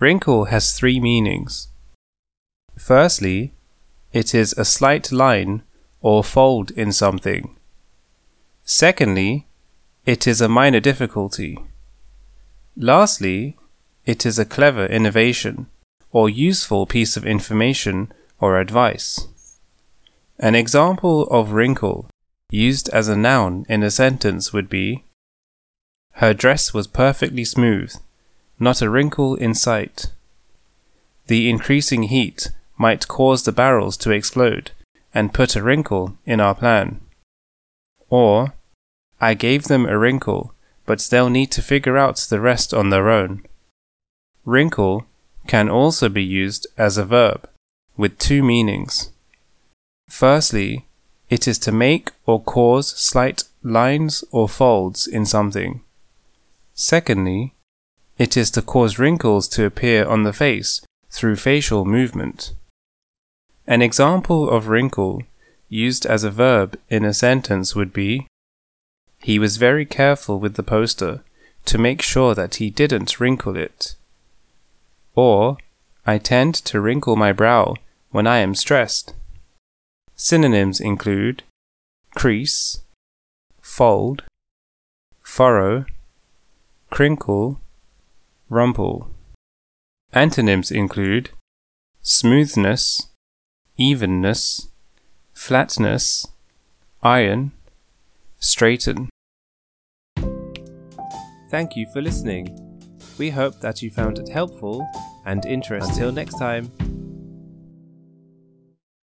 Wrinkle has three meanings. Firstly, it is a slight line or fold in something. Secondly, it is a minor difficulty. Lastly, it is a clever innovation or useful piece of information or advice. An example of wrinkle used as a noun in a sentence would be Her dress was perfectly smooth, not a wrinkle in sight. The increasing heat might cause the barrels to explode and put a wrinkle in our plan. Or, I gave them a wrinkle, but they'll need to figure out the rest on their own. Wrinkle can also be used as a verb with two meanings. Firstly, it is to make or cause slight lines or folds in something. Secondly, it is to cause wrinkles to appear on the face through facial movement. An example of wrinkle used as a verb in a sentence would be He was very careful with the poster to make sure that he didn't wrinkle it. Or, I tend to wrinkle my brow when I am stressed. Synonyms include crease, fold, furrow, crinkle, rumple. Antonyms include smoothness, evenness, flatness, iron, straighten. Thank you for listening. We hope that you found it helpful and interesting. Until next time.